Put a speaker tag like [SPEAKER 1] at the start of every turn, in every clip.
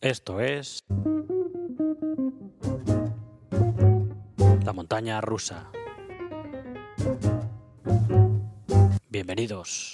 [SPEAKER 1] Esto es la montaña rusa. Bienvenidos.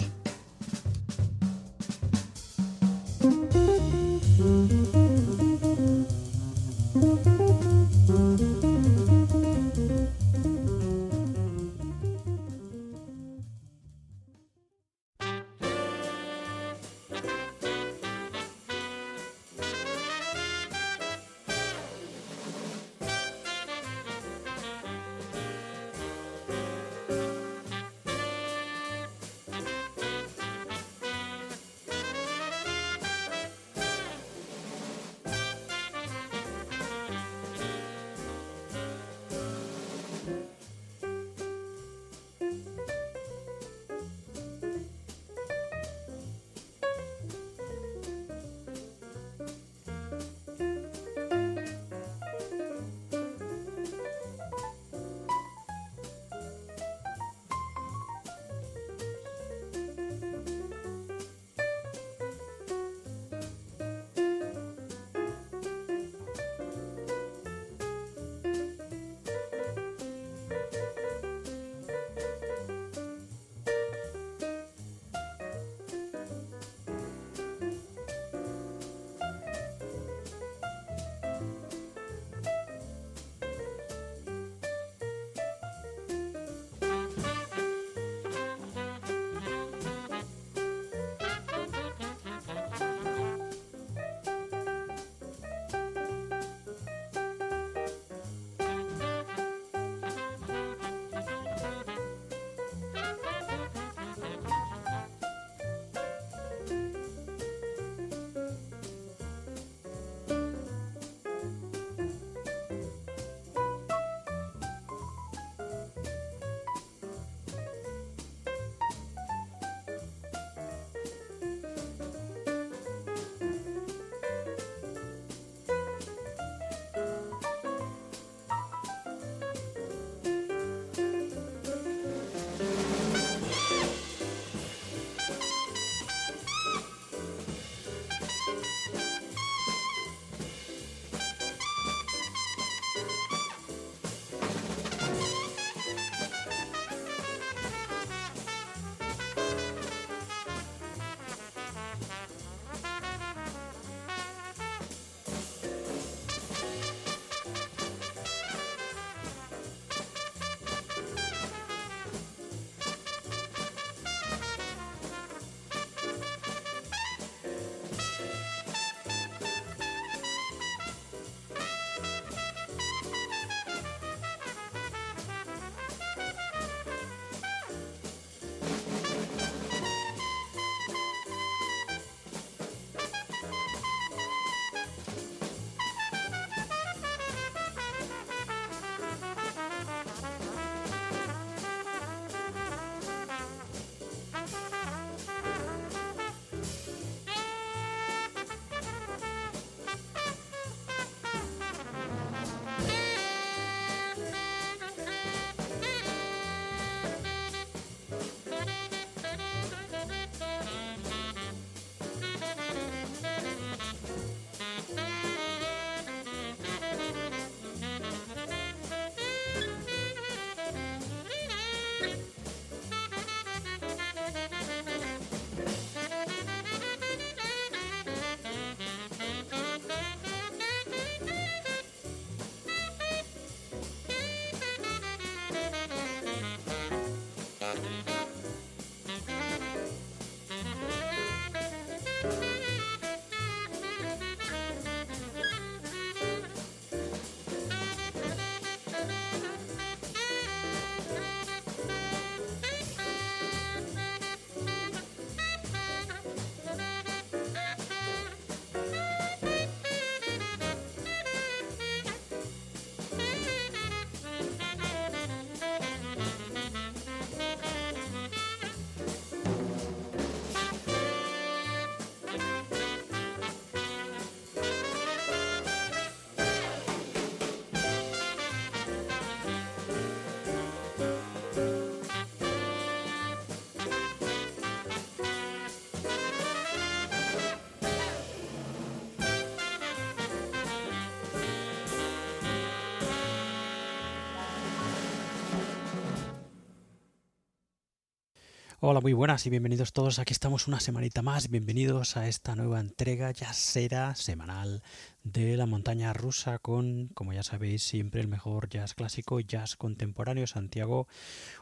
[SPEAKER 1] Hola, muy buenas y bienvenidos todos. Aquí estamos una semanita más. Bienvenidos a esta nueva entrega ya será semanal de la montaña rusa con, como ya sabéis, siempre el mejor jazz clásico, jazz contemporáneo. Santiago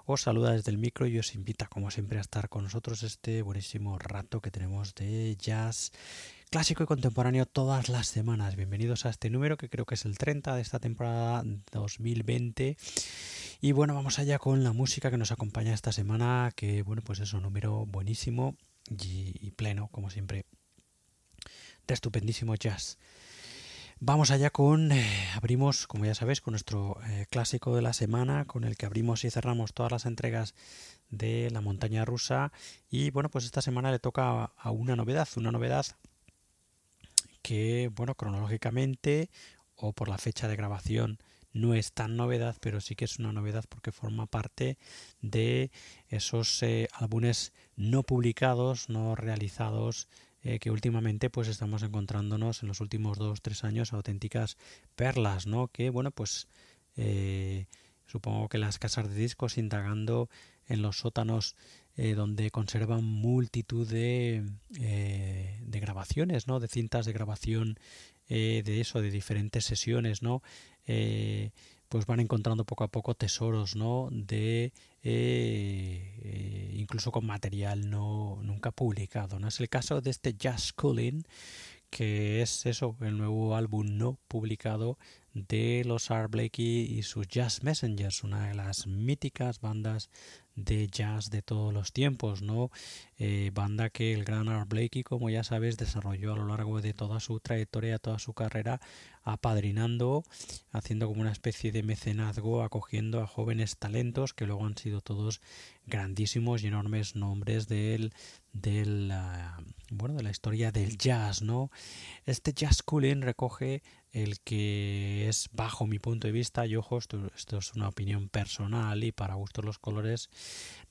[SPEAKER 1] os saluda desde el micro y os invita, como siempre, a estar con nosotros este buenísimo rato que tenemos de jazz clásico y contemporáneo todas las semanas. Bienvenidos a este número que creo que es el 30 de esta temporada 2020. Y bueno, vamos allá con la música que nos acompaña esta semana, que bueno, pues es un número buenísimo y, pleno, como siempre, de estupendísimo jazz. Vamos allá con, eh, abrimos, como ya sabéis, con nuestro eh, clásico de la semana, con el que abrimos y cerramos todas las entregas de la montaña rusa. Y bueno, pues esta semana le toca a una novedad, una novedad que, bueno, cronológicamente o por la fecha de grabación no es tan novedad, pero sí que es una novedad porque forma parte de esos eh, álbumes no publicados, no realizados, eh, que últimamente pues estamos encontrándonos en los últimos dos, tres años auténticas perlas, ¿no? Que, bueno, pues eh, supongo que las casas de discos indagando en los sótanos donde conservan multitud de, de, grabaciones, ¿no? De cintas de grabación de eso, de diferentes sesiones, ¿no? Pues van encontrando poco a poco tesoros, ¿no? De incluso con material no nunca publicado, ¿no? Es el caso de este Jazz Cooling que es eso, el nuevo álbum no publicado de los Art Blakey y sus Jazz Messengers, una de las míticas bandas de jazz de todos los tiempos, ¿no? Eh, banda que el gran Art Blakey, como ya sabes, desarrolló a lo largo de toda su trayectoria, toda su carrera, apadrinando, haciendo como una especie de mecenazgo, acogiendo a jóvenes talentos que luego han sido todos grandísimos y enormes nombres del, del bueno, de la historia del jazz, ¿no? Este jazz cooling recoge el que es bajo mi punto de vista y ojo esto, es una opinión personal y para gustos los colores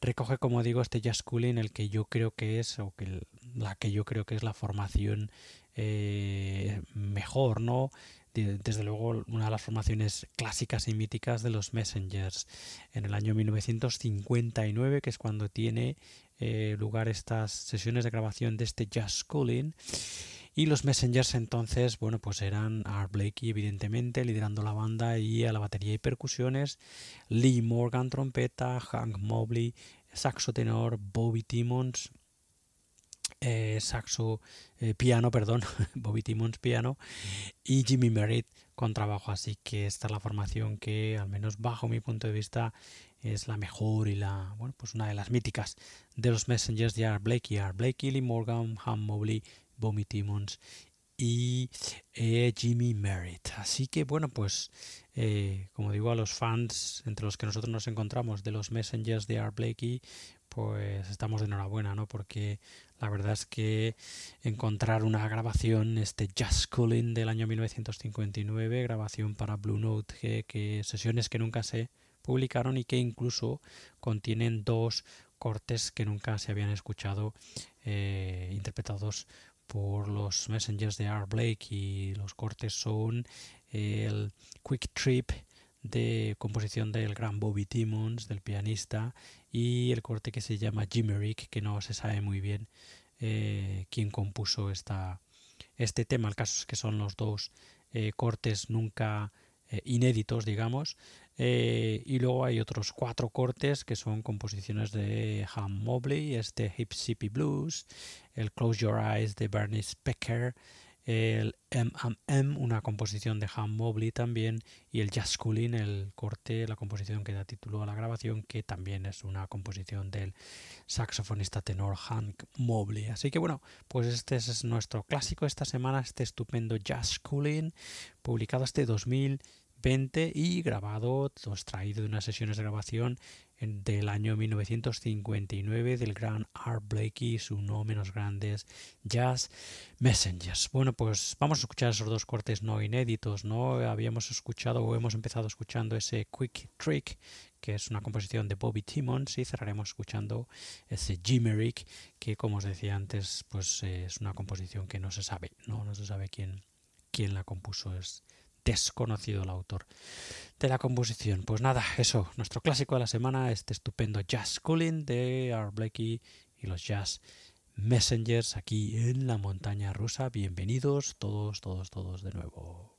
[SPEAKER 1] recoge como digo este jazz cooling el que yo creo que es o que la que yo creo que es la formación eh, mejor no desde luego una de las formaciones clásicas y míticas de los Messengers. En el año 1959 que es cuando tiene eh, lugar estas sesiones de grabación de este jazz cooling y los Messengers entonces, bueno, pues eran Art Blakey, evidentemente, liderando la banda y a la batería y percusiones, Lee Morgan, trompeta, Hank Mobley, saxo tenor, Bobby Timmons, eh, saxo, eh, piano, perdón, Bobby Timmons piano y Jimmy Merritt con trabajo. Así que esta es la formación que, al menos bajo mi punto de vista, es la mejor y la, bueno, pues una de las míticas de los Messengers de Art Blakey. Art Blakey, Lee Morgan, Hank Mobley, Bobby Timmons y eh, Jimmy Merritt. Así que bueno, pues eh, como digo a los fans entre los que nosotros nos encontramos de los Messengers de Art Blakey, pues estamos de enhorabuena, ¿no? Porque la verdad es que encontrar una grabación, este Jazz Cooling del año 1959, grabación para Blue Note, que, sesiones que nunca se publicaron y que incluso contienen dos cortes que nunca se habían escuchado eh, interpretados por los Messengers de Art Blake y los cortes son el Quick Trip de composición del gran Bobby Timmons, del pianista, y el corte que se llama Jimmerick, que no se sabe muy bien eh, quién compuso esta, este tema. El caso es que son los dos eh, cortes nunca eh, inéditos, digamos, eh, y luego hay otros cuatro cortes que son composiciones de Ham Mobley, este Hippie Blues, el Close Your Eyes de Bernie Specker, el M&M, una composición de Ham Mobley también, y el Jazz Cooling, el corte, la composición que da título a la grabación, que también es una composición del saxofonista tenor Hank Mobley. Así que bueno, pues este es nuestro clásico esta semana, este estupendo Jazz Cooling, publicado este 2000 y grabado, extraído de unas sesiones de grabación del año 1959 del gran Art Blakey y su no menos grandes Jazz Messengers. Bueno, pues vamos a escuchar esos dos cortes no inéditos, ¿no? Habíamos escuchado o hemos empezado escuchando ese Quick Trick, que es una composición de Bobby Timmons, y cerraremos escuchando ese Jimmerick, que como os decía antes, pues es una composición que no se sabe, ¿no? No se sabe quién, quién la compuso. Es desconocido el autor de la composición. Pues nada, eso, nuestro clásico de la semana, este estupendo Jazz Cooling de Art Blakey y los Jazz Messengers aquí en la montaña rusa. Bienvenidos todos, todos, todos de nuevo.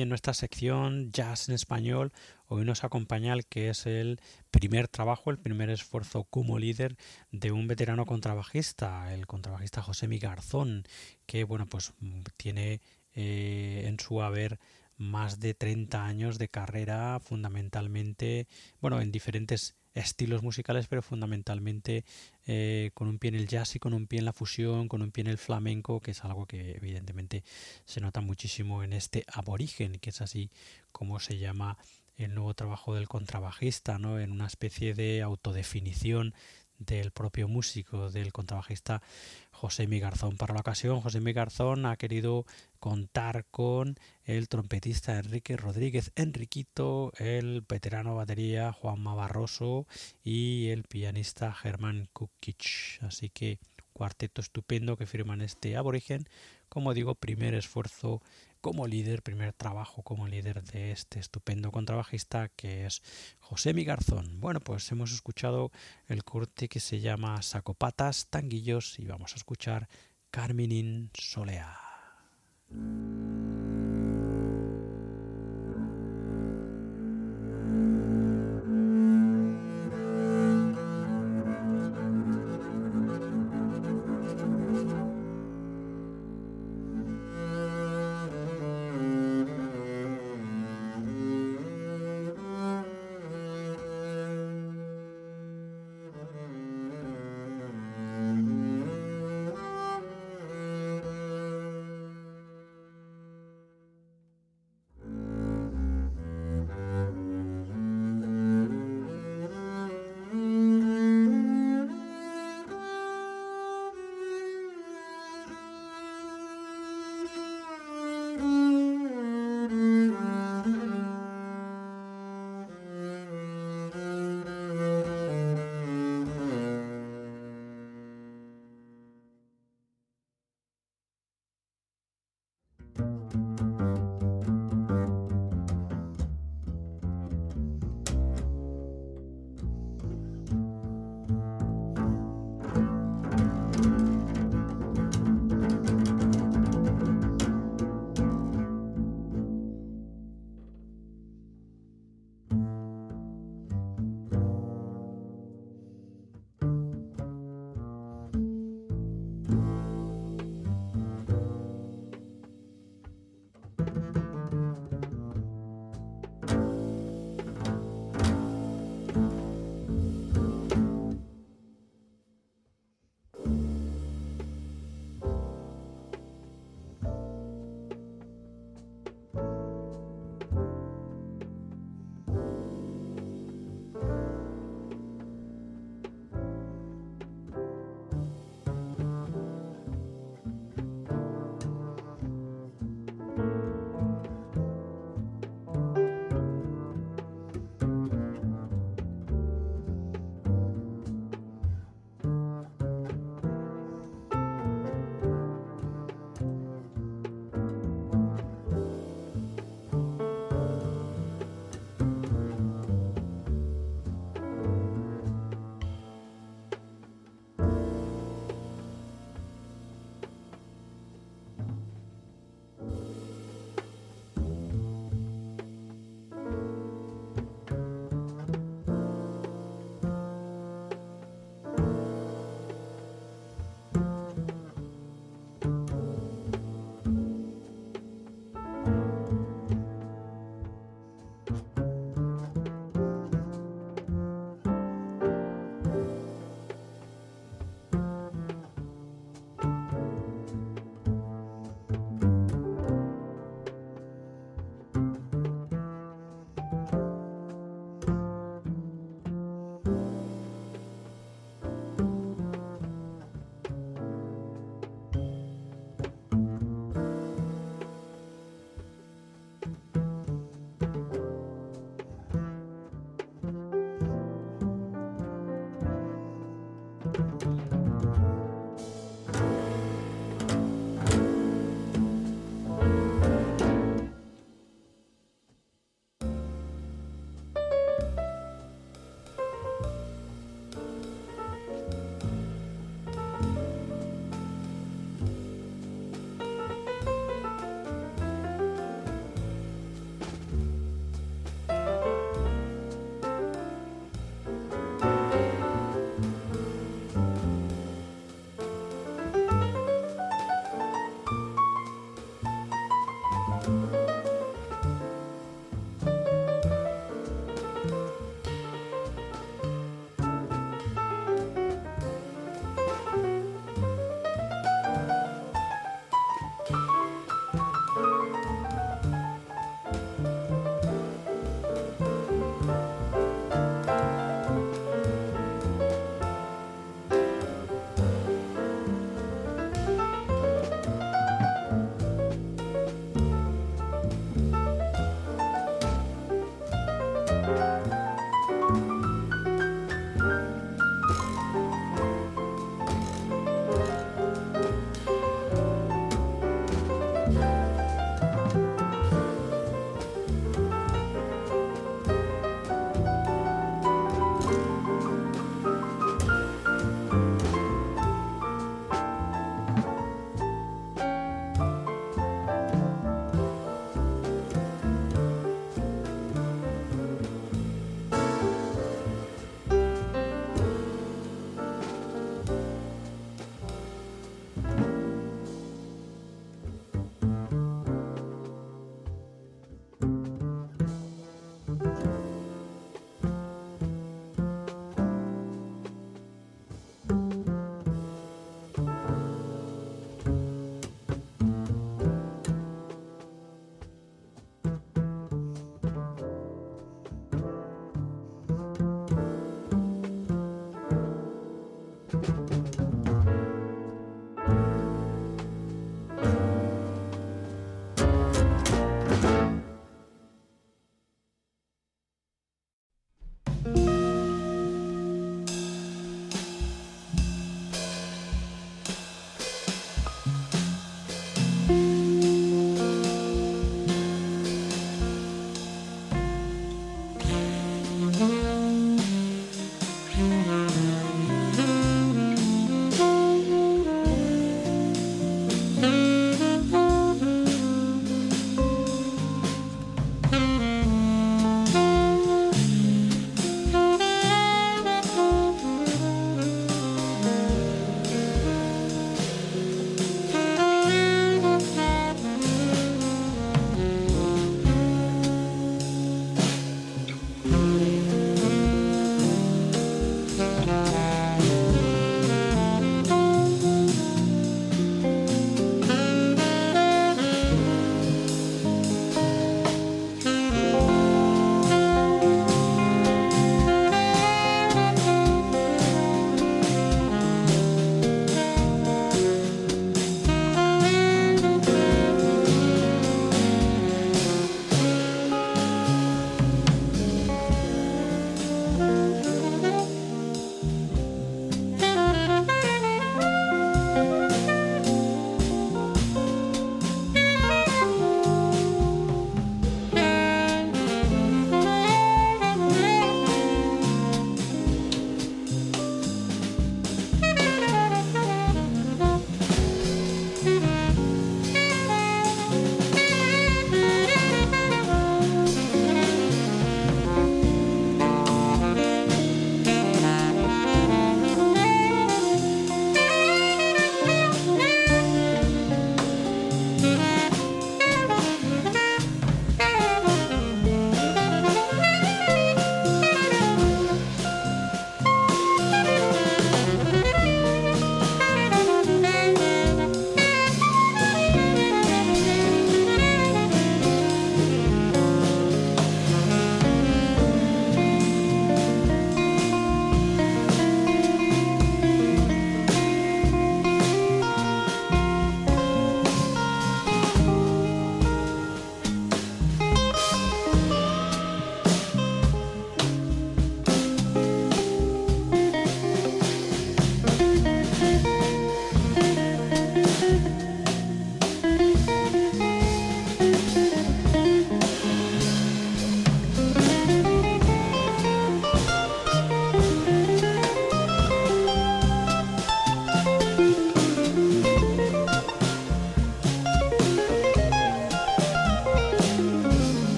[SPEAKER 1] En nuestra sección Jazz en Español, hoy nos acompaña el que es el primer trabajo, el primer esfuerzo como líder de un veterano contrabajista, el contrabajista José Mi Garzón, que bueno, pues tiene eh, en su haber más de 30 años de carrera, fundamentalmente, bueno, en diferentes estilos musicales, pero fundamentalmente eh, con un pie en el jazz y con un pie en la fusión, con un pie en el flamenco, que es algo que evidentemente se nota muchísimo en este aborigen, que es así como se llama el nuevo trabajo del contrabajista, ¿no? en una especie de autodefinición del propio músico, del contrabajista José Migarzón. Para la ocasión, José Migarzón ha querido contar con el trompetista Enrique Rodríguez Enriquito, el veterano batería Juanma Barroso y el pianista Germán Kukic. Así que cuarteto estupendo que firman este aborigen. Como digo, primer esfuerzo como líder, primer trabajo como líder de este estupendo contrabajista que es José Migarzón. Bueno, pues hemos escuchado el corte que se llama Sacopatas, Tanguillos y vamos a escuchar Carminin Solea.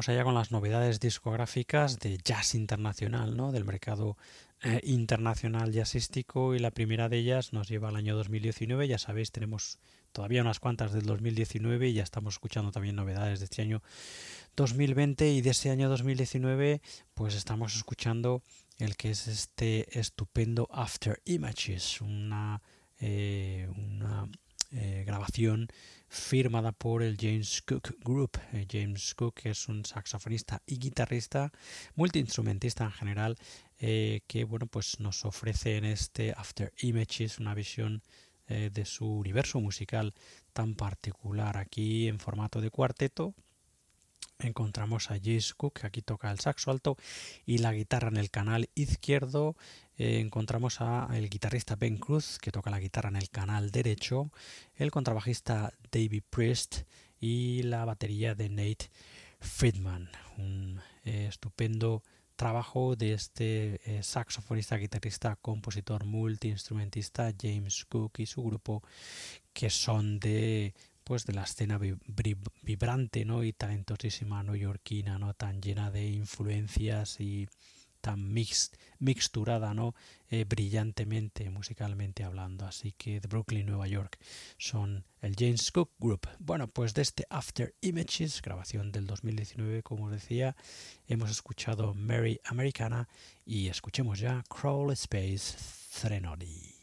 [SPEAKER 1] Allá con las novedades discográficas de jazz internacional, ¿no? Del mercado eh, internacional jazzístico y la primera de ellas nos lleva al año 2019. Ya sabéis, tenemos todavía unas cuantas del 2019 y ya estamos escuchando también novedades de este año 2020 y de ese año 2019 pues estamos escuchando el que es este estupendo After Images, una, eh, una eh, grabación firmada por el James Cook Group. Eh, James Cook es un saxofonista y guitarrista, multiinstrumentista en general, que bueno pues nos ofrece en este After Images una visión de su universo musical tan particular aquí en formato de cuarteto encontramos a Jace Cook, que aquí toca el saxo alto y la guitarra en el canal izquierdo. Eh, encontramos a el guitarrista Ben Cruz, que toca la guitarra en el canal derecho, el contrabajista David Priest y la batería de Nate Friedman. Un eh, estupendo trabajo de este eh, saxofonista, guitarrista, compositor, multiinstrumentista James Cook y su grupo, que son de pues de la escena vibrante ¿no? y talentosísima neoyorquina, ¿no? tan llena de influencias y tan mixturada ¿no? Eh, brillantemente musicalmente hablando. Así que de Brooklyn, Nueva York son el James Cook Group. Bueno, pues de este After Images, grabación del 2019, como decía, hemos escuchado Mary Americana y escuchemos ya Crawl Space Threnody.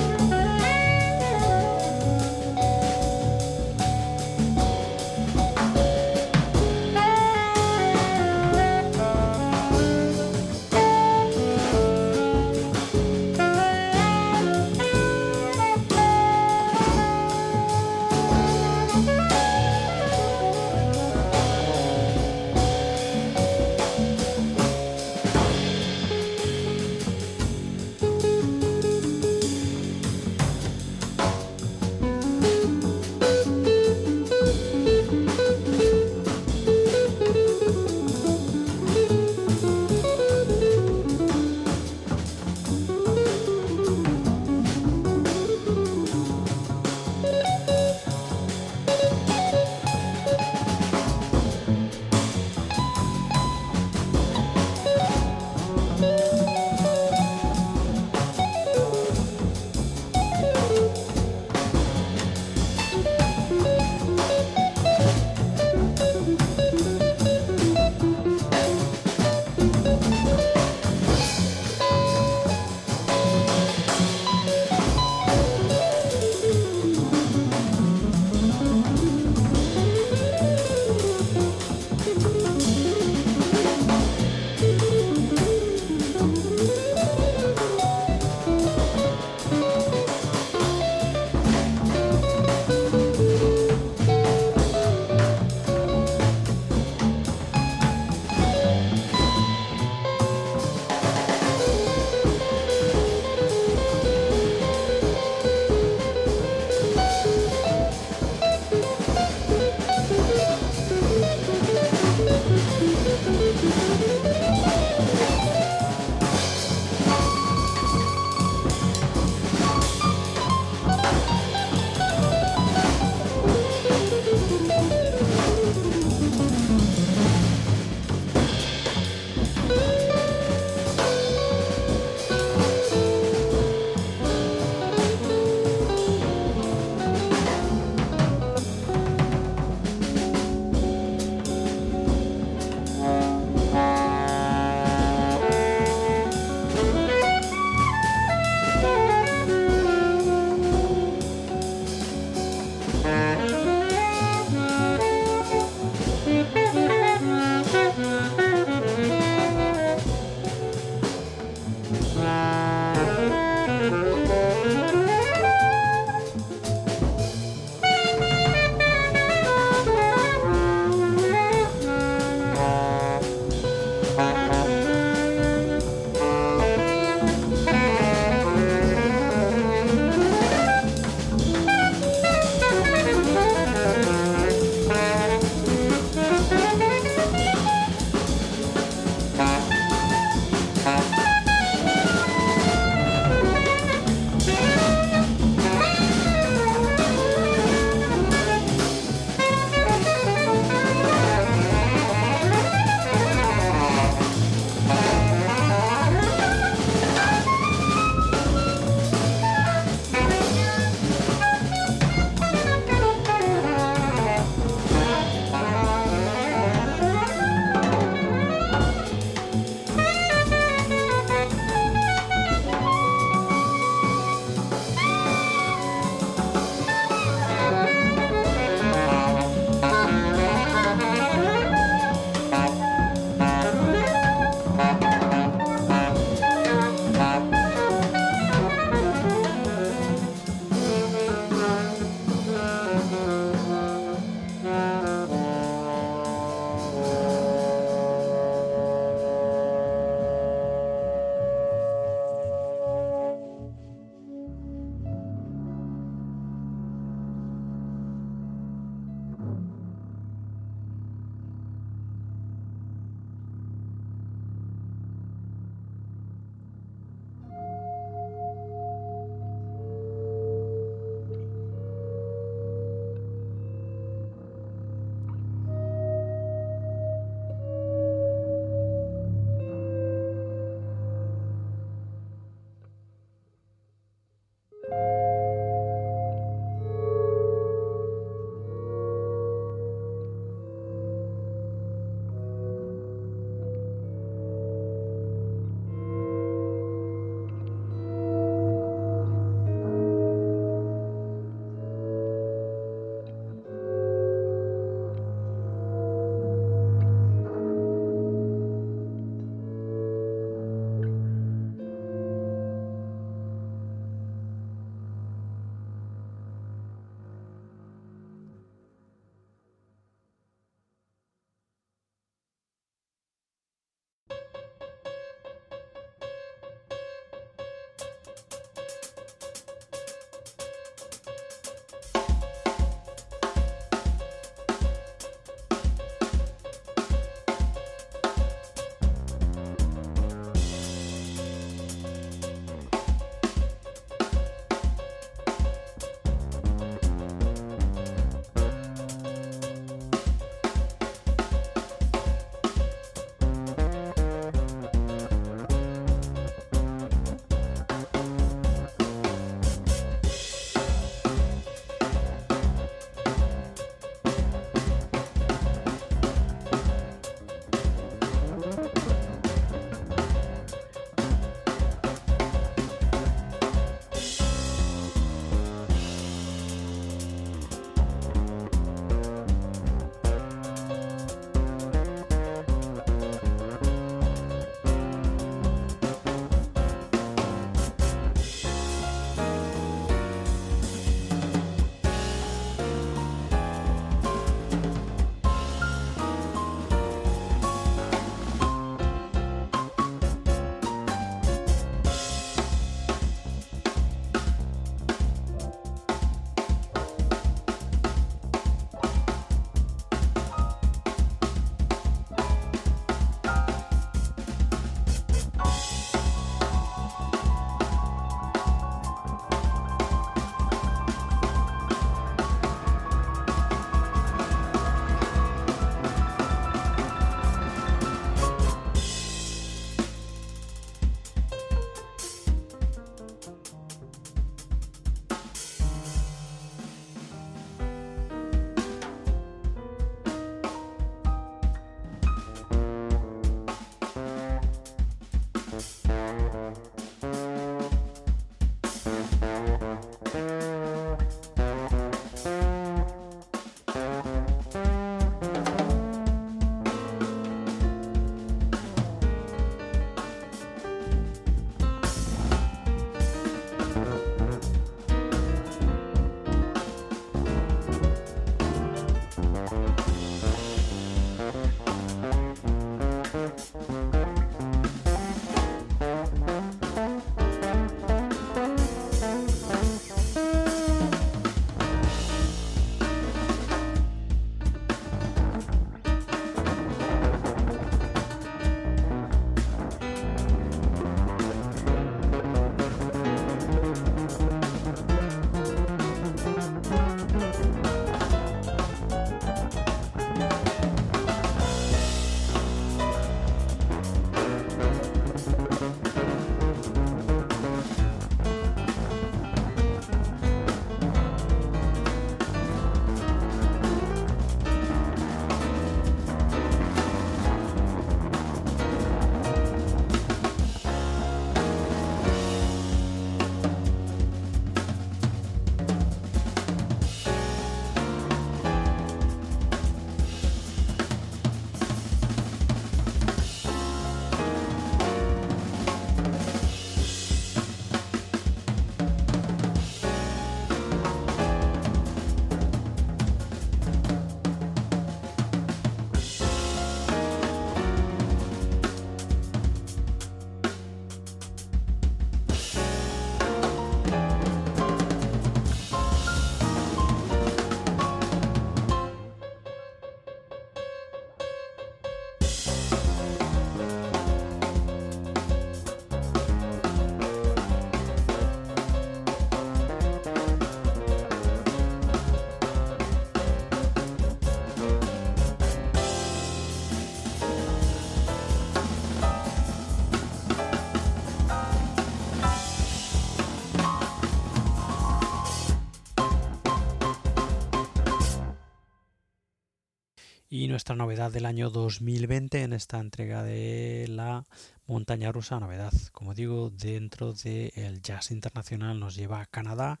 [SPEAKER 1] Nuestra novedad del año 2020 en esta entrega de la montaña rusa, novedad, como digo, dentro del jazz internacional nos lleva a Canadá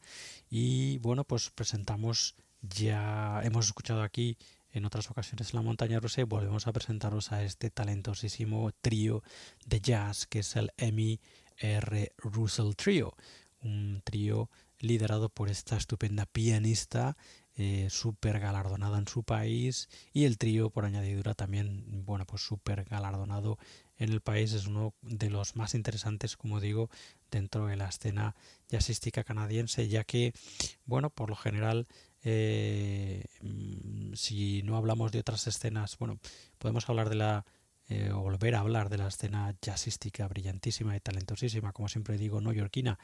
[SPEAKER 1] y bueno, pues presentamos ya, hemos escuchado aquí en otras ocasiones la montaña rusa y volvemos a presentaros a este talentosísimo trío de jazz que es el Emmy R. Russell Trio, un trío liderado por esta estupenda pianista eh, súper galardonada en su país y el trío por añadidura también bueno pues súper galardonado en el país. Es uno de los más interesantes como digo dentro de la escena jazzística canadiense ya que bueno por lo general eh, mm, si no hablamos de otras escenas bueno podemos hablar de la eh, volver a hablar de la escena jazzística brillantísima y talentosísima como siempre digo neoyorquina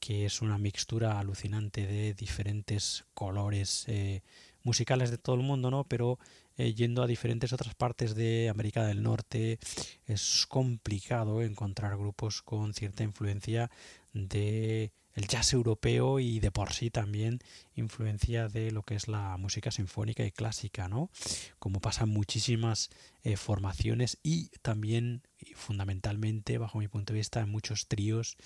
[SPEAKER 1] que es una mixtura alucinante de diferentes colores eh, musicales de todo el mundo, ¿no? Pero eh, yendo a diferentes otras partes de América del Norte es complicado encontrar grupos con cierta influencia de el jazz europeo y de por sí también influencia de lo que es la música sinfónica y clásica, ¿no? Como pasan muchísimas eh, formaciones y también fundamentalmente, bajo mi punto de vista, en muchos tríos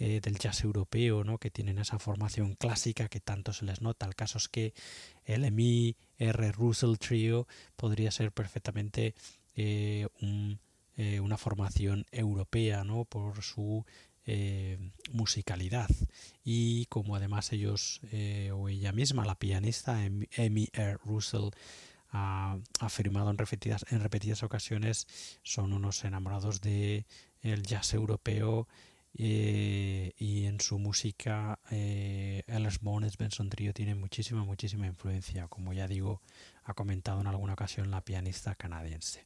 [SPEAKER 1] eh, del jazz europeo, ¿no? que tienen esa formación clásica que tanto se les nota. El caso es que el EMI R. Russell Trio podría ser perfectamente eh, eh, una formación europea ¿no? por su musicalidad y como además ellos o ella misma, la pianista Amy R. Russell, ha afirmado en repetidas, en repetidas ocasiones, son unos enamorados de jazz europeo eh, y en su música eh, Alice Bones Benson Trio tiene muchísima, muchísima influencia, como ya digo, ha comentado en alguna ocasión la pianista canadiense.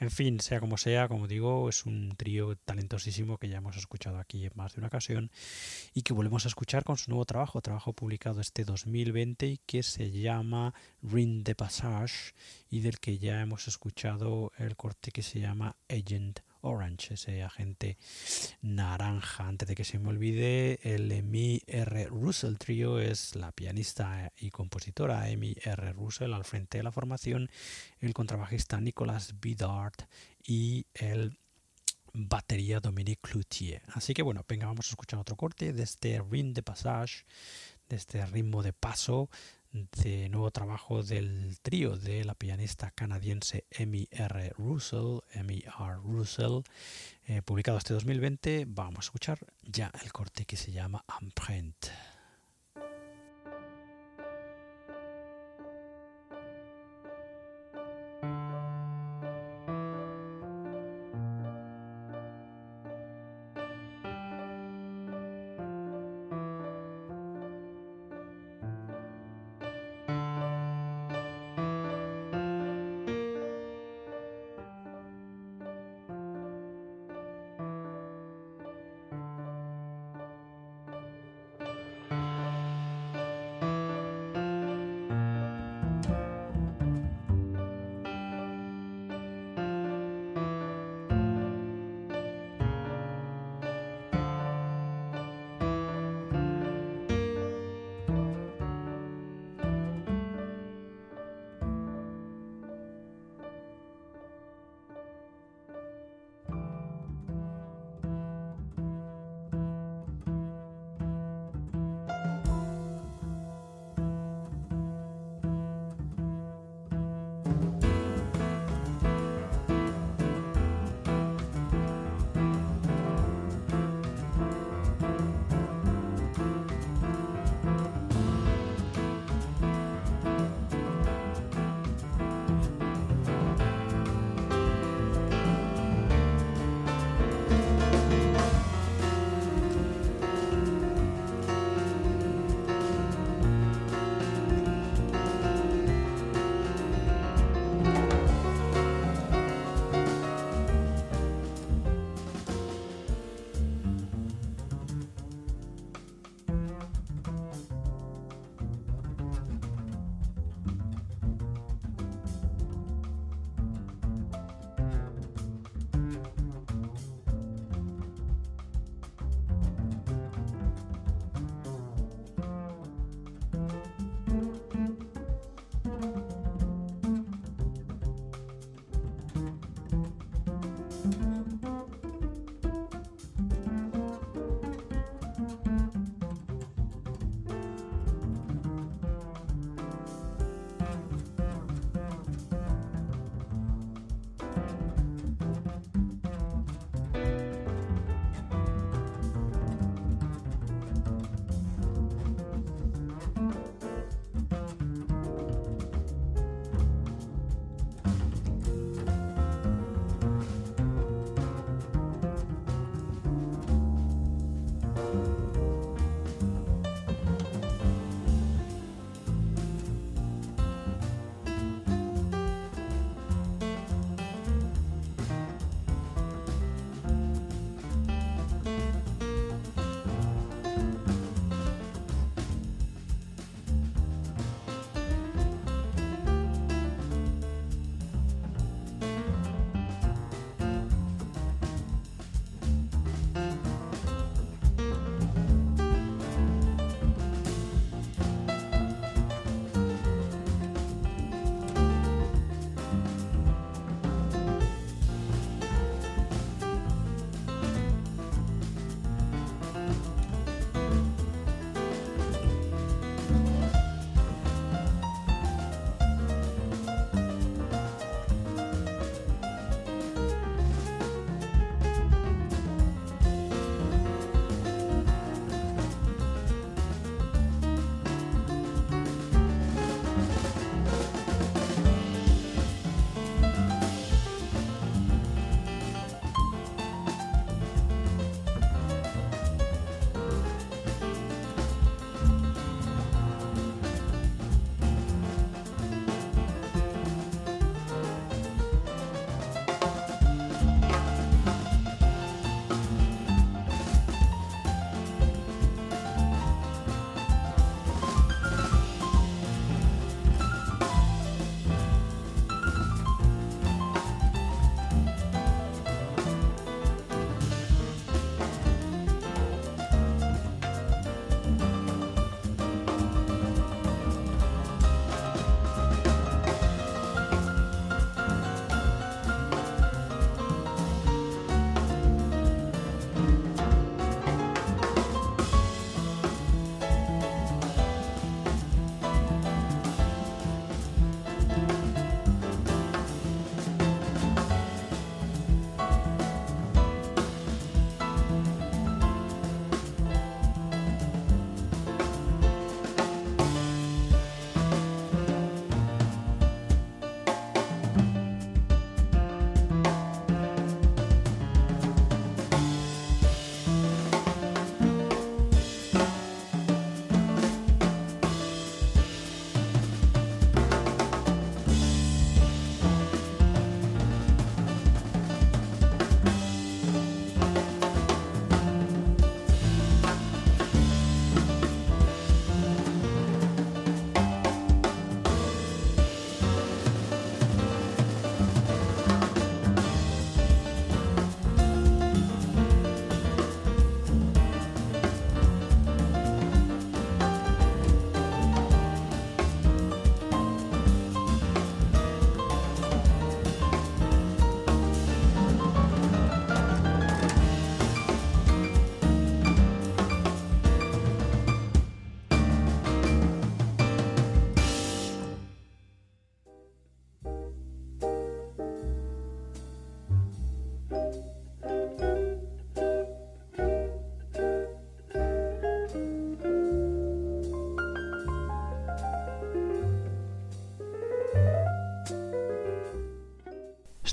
[SPEAKER 1] En fin, sea como sea, como digo, es un trío talentosísimo que ya hemos escuchado aquí en más de una ocasión y que volvemos a escuchar con su nuevo trabajo, trabajo publicado este 2020 y que se llama Ring de Passage y del que ya hemos escuchado el corte que se llama Agent Orange, ese agente naranja. Antes de que se me olvide, el Emi R. Russell Trio es la pianista y compositora Emi R. Russell al frente de la formación, el contrabajista Nicolas Bidard y el batería Dominique Cloutier. Así que bueno, venga, vamos a escuchar otro corte de este ring de passage, de este ritmo de paso de nuevo trabajo del trío de la pianista canadiense Emmy R. Russell, Emmy R. Russell, eh, publicado este 2020. Vamos a escuchar ya el corte que se llama Empreinte.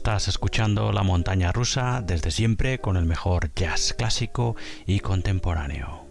[SPEAKER 1] Estás escuchando La Montaña Rusa desde siempre con el mejor jazz clásico y contemporáneo.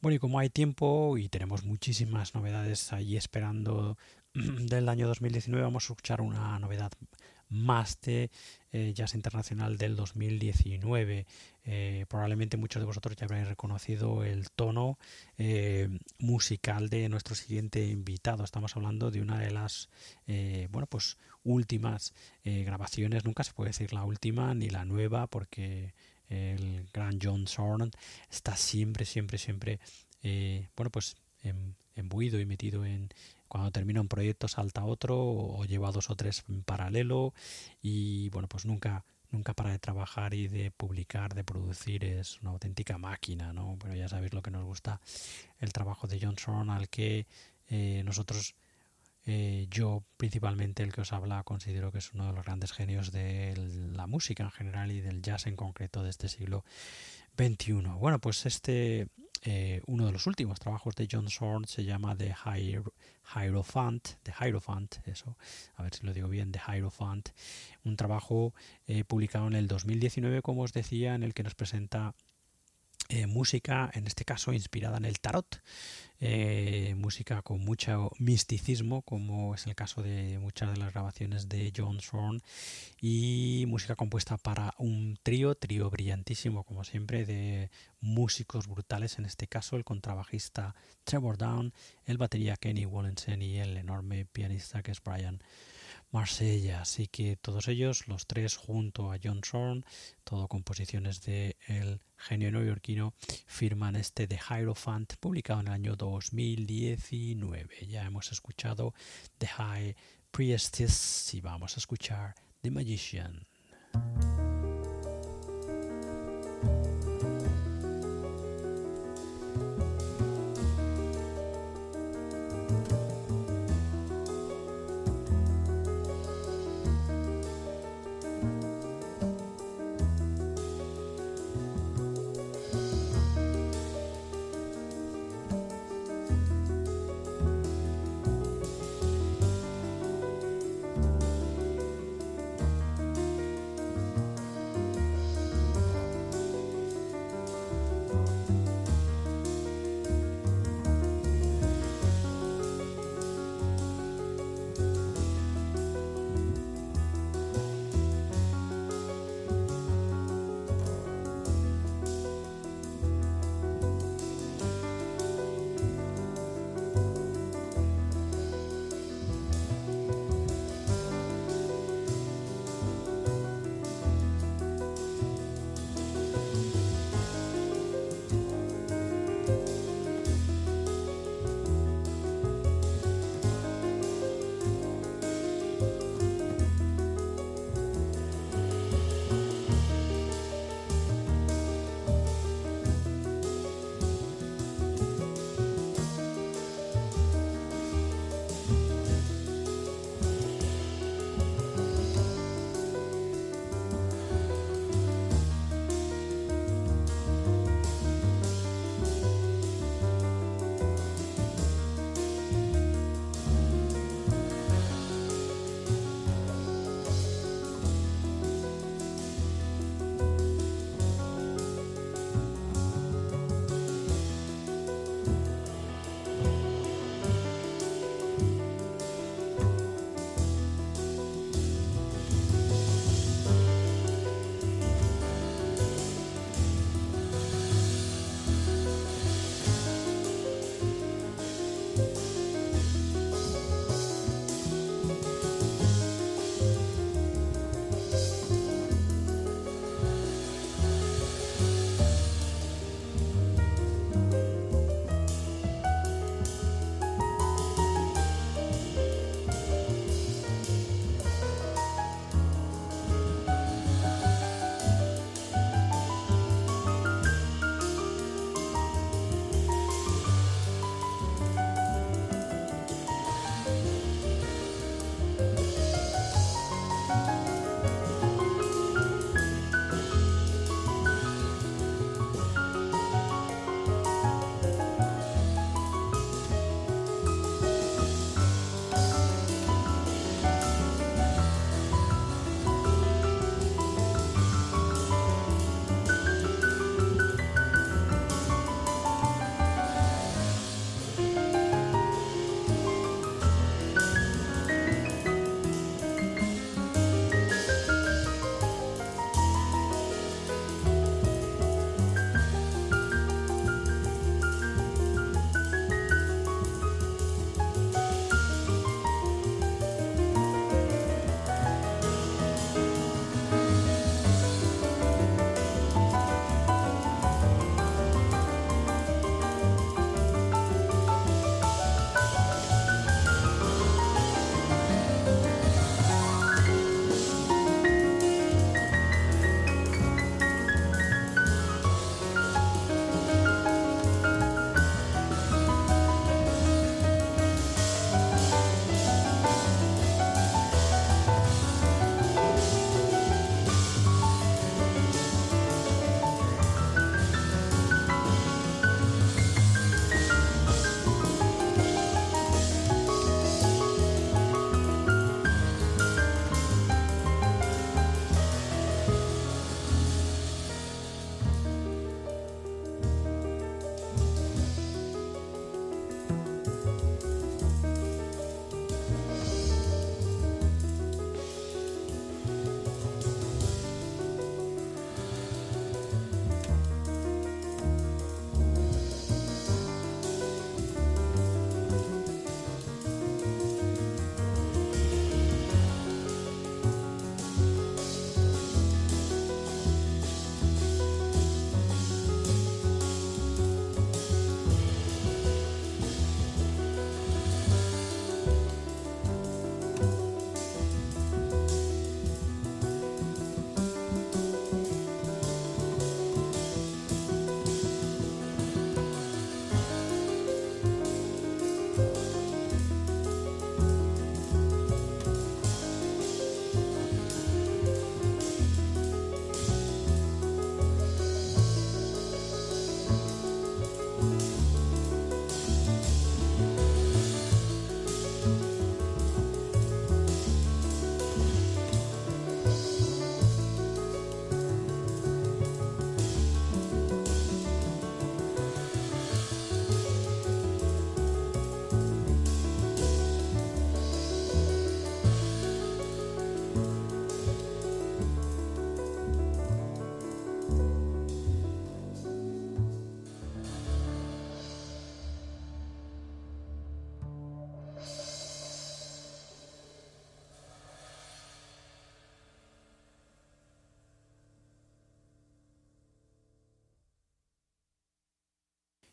[SPEAKER 1] Bueno, y como hay tiempo y tenemos muchísimas novedades ahí esperando del año 2019, vamos a escuchar una novedad más de eh, Jazz Internacional del 2019. Eh, probablemente muchos de vosotros ya habréis reconocido el tono eh, musical de nuestro siguiente invitado. Estamos hablando de una de las bueno, pues últimas grabaciones. Nunca se puede decir la última ni la nueva porque el gran John Zorn está siempre, siempre, siempre bueno, pues embuido y metido en, cuando termina un proyecto salta otro o lleva dos o tres en paralelo y bueno, pues nunca nunca para de trabajar y de publicar, de producir, es una auténtica máquina, ¿no? Pero ya sabéis lo que nos gusta el trabajo de Johnson, al que eh, nosotros, eh, yo principalmente el que os habla, considero que es uno de los grandes genios de la música en general y del jazz en concreto de este siglo XXI. Bueno, pues este eh, uno de los últimos trabajos de John Zorn se llama The Hierophant, The Hierophant, eso, a ver si lo digo bien, The Hierophant, un trabajo eh, publicado en el 2019, como os decía, en el que nos presenta eh, música, en este caso inspirada en el tarot, eh, música con mucho misticismo, como es el caso de muchas de las grabaciones de John Zorn, y música compuesta para un trío, trío brillantísimo, como siempre, de músicos brutales, en este caso el contrabajista Trevor Down, el batería Kenny Wallensen y el enorme pianista que es Brian Marsella. Así que todos ellos, los tres junto a John Zorn, todo composiciones de el genio neoyorquino, firman este The Hierophant publicado en el año 2019. Ya hemos escuchado The High Priestess y vamos a escuchar The Magician.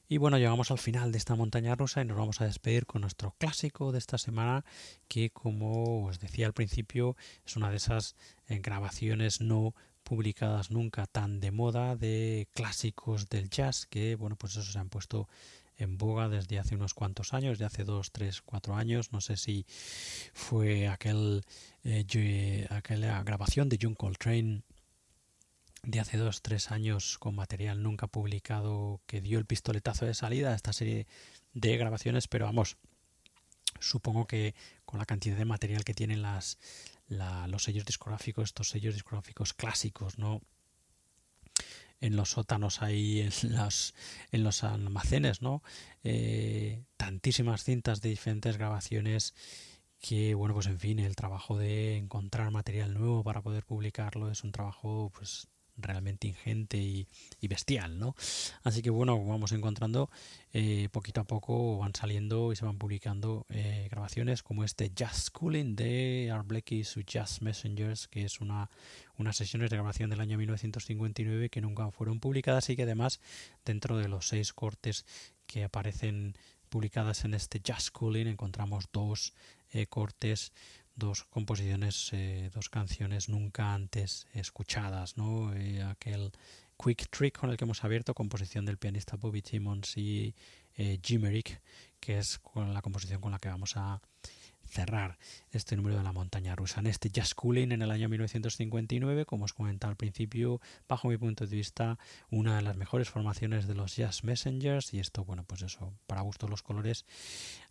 [SPEAKER 1] Y bueno, llegamos al final de esta montaña rusa y nos vamos a despedir con nuestro clásico de esta semana, que como os decía al principio, es una de esas grabaciones no publicadas nunca tan de moda de clásicos del jazz que bueno pues eso se han puesto en boga desde hace unos cuantos años, de hace dos, tres, cuatro años. No sé si fue aquel, eh, aquella grabación de John Coltrane de hace dos, tres años con material nunca publicado que dio el pistoletazo de salida a esta serie de grabaciones, pero vamos, supongo que con la cantidad de material que tienen las, los sellos discográficos, estos sellos discográficos clásicos, ¿no? En los sótanos ahí, en los, en los almacenes, ¿no? Eh, tantísimas cintas de diferentes grabaciones que, bueno, pues en fin, el trabajo de encontrar material nuevo para poder publicarlo es un trabajo, pues, realmente ingente y, bestial, ¿no? Así que bueno, vamos encontrando eh, poquito a poco van saliendo y se van publicando eh, grabaciones como este Jazz Schooling de Art Blakey su Jazz Messengers, que es una unas sesiones de grabación del año 1959 que nunca fueron publicadas y que además dentro de los seis cortes que aparecen publicadas en este Jazz Schooling encontramos dos eh, cortes dos composiciones, eh, dos canciones nunca antes escuchadas, ¿no? Eh, aquel Quick Trick con el que hemos abierto, composición del pianista Bobby Timmons y eh, Jimerick, que es con la composición con la que vamos a cerrar este número de la montaña rusa. En este Jazz Cooling en el año 1959, como os comentaba al principio, bajo mi punto de vista, una de las mejores formaciones de los Jazz Messengers y esto, bueno, pues eso, para gusto los colores,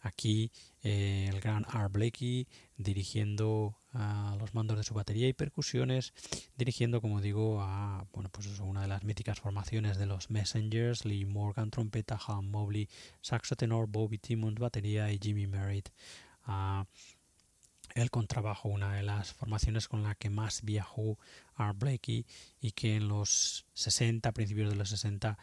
[SPEAKER 1] aquí eh, el gran Art Blakey dirigiendo a los mandos de su batería y percusiones, dirigiendo, como digo, a bueno, pues una de las míticas formaciones de los Messengers, Lee Morgan, trompeta, Han Mobley, saxo tenor, Bobby Timmons, batería y Jimmy Merritt a el contrabajo, una de las formaciones con la que más viajó Art Blakey y que en los 60, principios de los 60,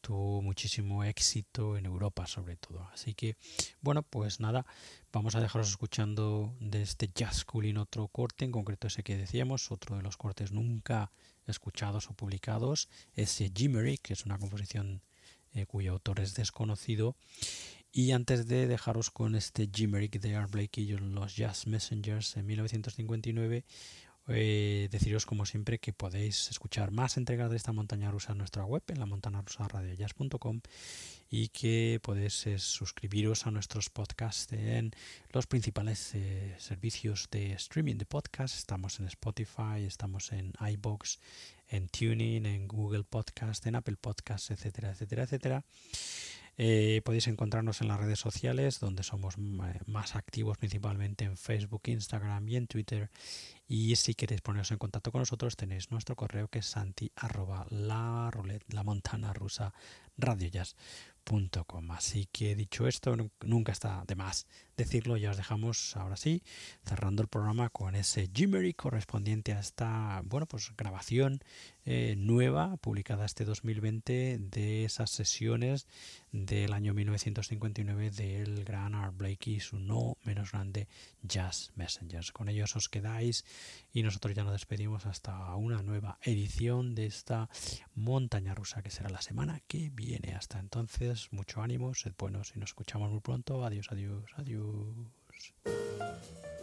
[SPEAKER 1] tuvo muchísimo éxito en Europa sobre todo. Así que, bueno, pues nada, vamos a dejaros escuchando de este Jazz Cooling otro corte, en concreto ese que decíamos, otro de los cortes nunca escuchados o publicados, ese Jimmery, que es una composición eh, cuyo autor es desconocido y antes de dejaros con este Jimerick de Art Blakey y los Jazz Messengers en 1959, eh, deciros como siempre que podéis escuchar más entregas de esta montaña rusa en nuestra web, en la montana rusa y que podéis eh, suscribiros a nuestros podcasts en los principales eh, servicios de streaming de podcast. Estamos en Spotify, estamos en iBox, en Tuning, en Google Podcast, en Apple Podcast, etcétera, etcétera, etcétera. Eh, podéis encontrarnos en las redes sociales donde somos más activos principalmente en Facebook, Instagram y en Twitter. Y si queréis poneros en contacto con nosotros tenéis nuestro correo que es santi arroba la, la montana rusa Así que dicho esto, nunca está de más decirlo. Ya os dejamos ahora sí, cerrando el programa con ese Jimmery correspondiente a esta, bueno, pues grabación eh, nueva publicada este 2020 de esas sesiones del año 1959 del gran Art Blakey y su no menos grande Jazz Messengers. Con ellos os quedáis y nosotros ya nos despedimos hasta una nueva edición de esta montaña rusa que será la semana que viene. Hasta entonces, mucho ánimo, sed buenos y nos escuchamos muy pronto. Adiós, adiós, adiós. Adios.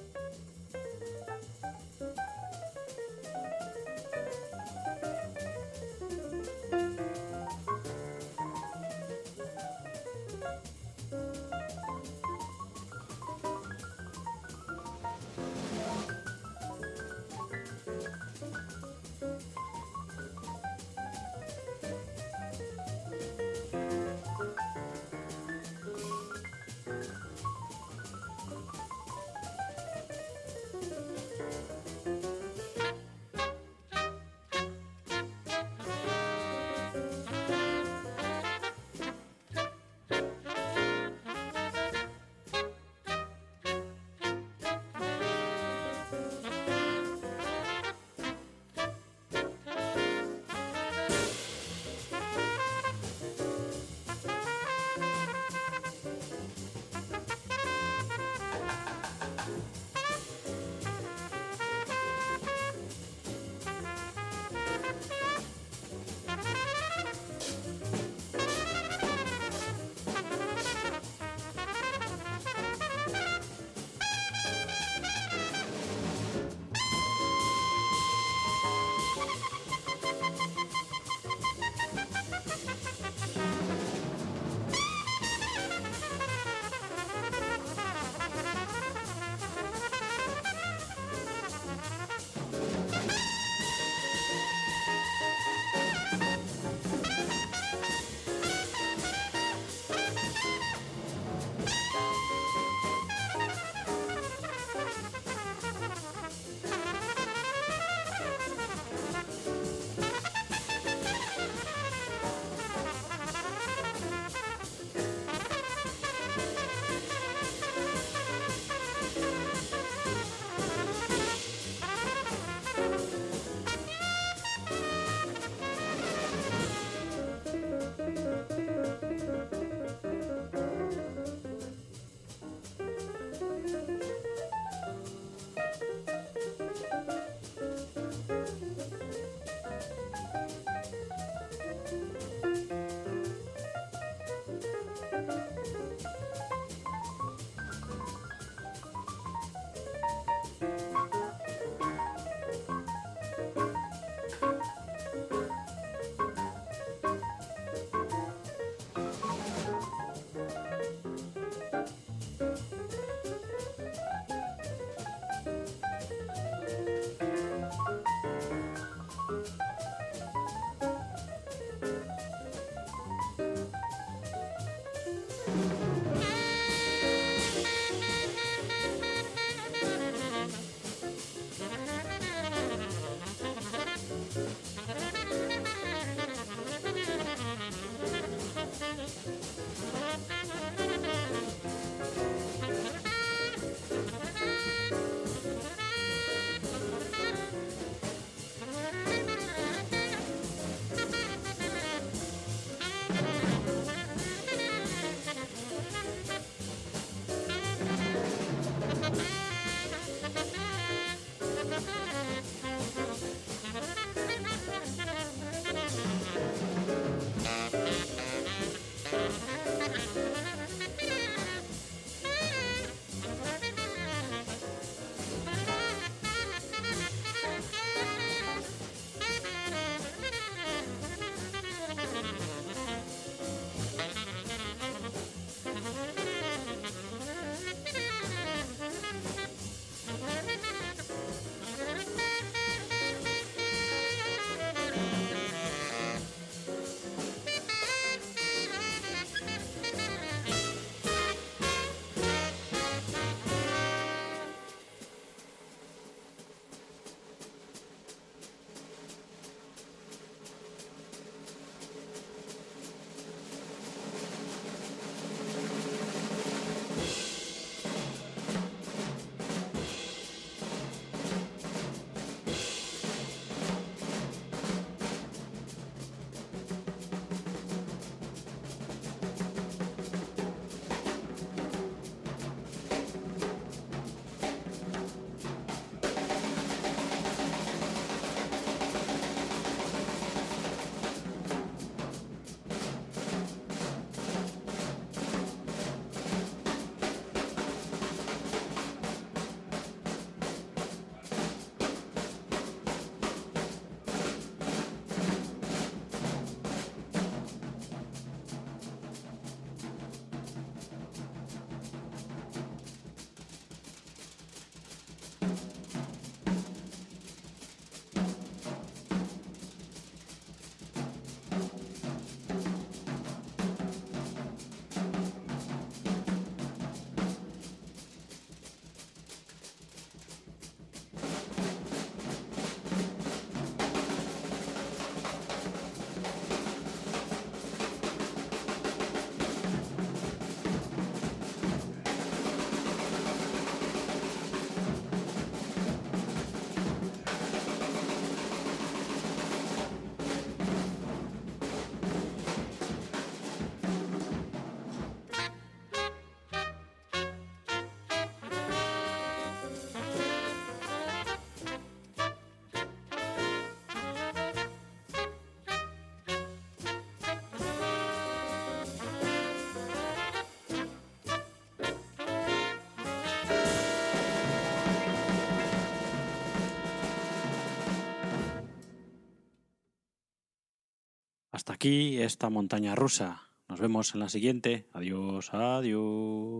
[SPEAKER 1] Hasta aquí esta montaña rusa. Nos vemos en la siguiente. Adiós, adiós.